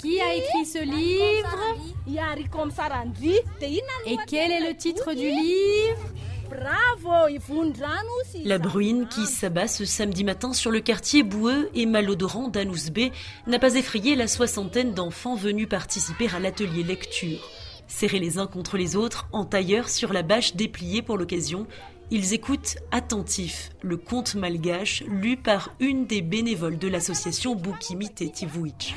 Qui a écrit ce livre? Et quel est le titre du livre? La bruine qui s'abat ce samedi matin sur le quartier boueux et malodorant d'Anousbé n'a pas effrayé la soixantaine d'enfants venus participer à l'atelier lecture. Serrés les uns contre les autres, en tailleur sur la bâche dépliée pour l'occasion, ils écoutent attentifs le conte malgache lu par une des bénévoles de l'association Boukimi Tetivouich.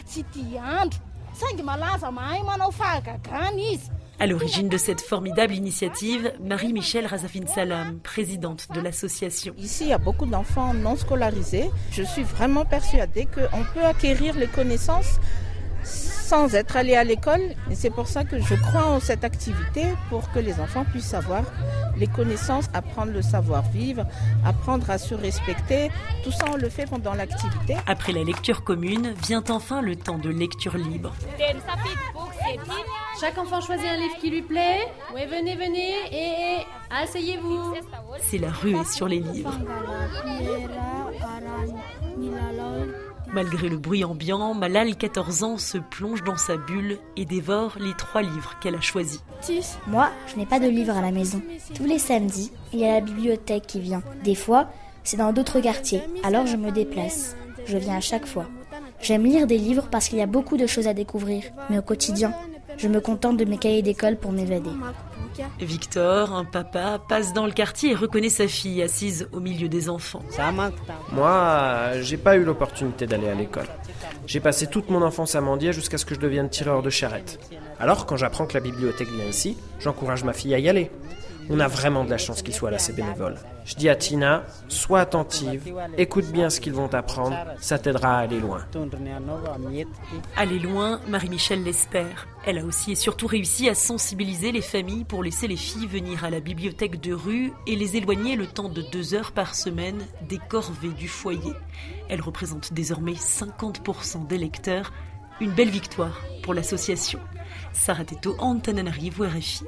À l'origine de cette formidable initiative, Marie-Michel Razafin Salam, présidente de l'association. Ici, il y a beaucoup d'enfants non scolarisés. Je suis vraiment persuadée qu'on peut acquérir les connaissances sans être allé à l'école. Et c'est pour ça que je crois en cette activité pour que les enfants puissent avoir les connaissances, apprendre le savoir-vivre, apprendre à se respecter. Tout ça, on le fait pendant l'activité. Après la lecture commune, vient enfin le temps de lecture libre. Chaque enfant choisit un livre qui lui plaît. Oui, venez, venez et, et asseyez-vous. C'est la ruée sur les livres. Malgré le bruit ambiant, Malal, 14 ans, se plonge dans sa bulle et dévore les trois livres qu'elle a choisis. Moi, je n'ai pas de livre à la maison. Tous les samedis, il y a la bibliothèque qui vient. Des fois, c'est dans d'autres quartiers, alors je me déplace. Je viens à chaque fois. J'aime lire des livres parce qu'il y a beaucoup de choses à découvrir, mais au quotidien, je me contente de mes cahiers d'école pour m'évader. Victor, un papa, passe dans le quartier et reconnaît sa fille assise au milieu des enfants. Moi, j'ai pas eu l'opportunité d'aller à l'école. J'ai passé toute mon enfance à mendier jusqu'à ce que je devienne tireur de charrette. Alors, quand j'apprends que la bibliothèque vient ici, j'encourage ma fille à y aller. On a vraiment de la chance qu'ils soient là, ces bénévoles. Je dis à Tina, sois attentive, écoute bien ce qu'ils vont apprendre, ça t'aidera à aller loin. Aller loin, Marie-Michel l'espère. Elle a aussi et surtout réussi à sensibiliser les familles pour laisser les filles venir à la bibliothèque de rue et les éloigner le temps de deux heures par semaine des corvées du foyer. Elle représente désormais 50% des lecteurs, une belle victoire pour l'association. Sarah Teto, Antananarivo, RFI.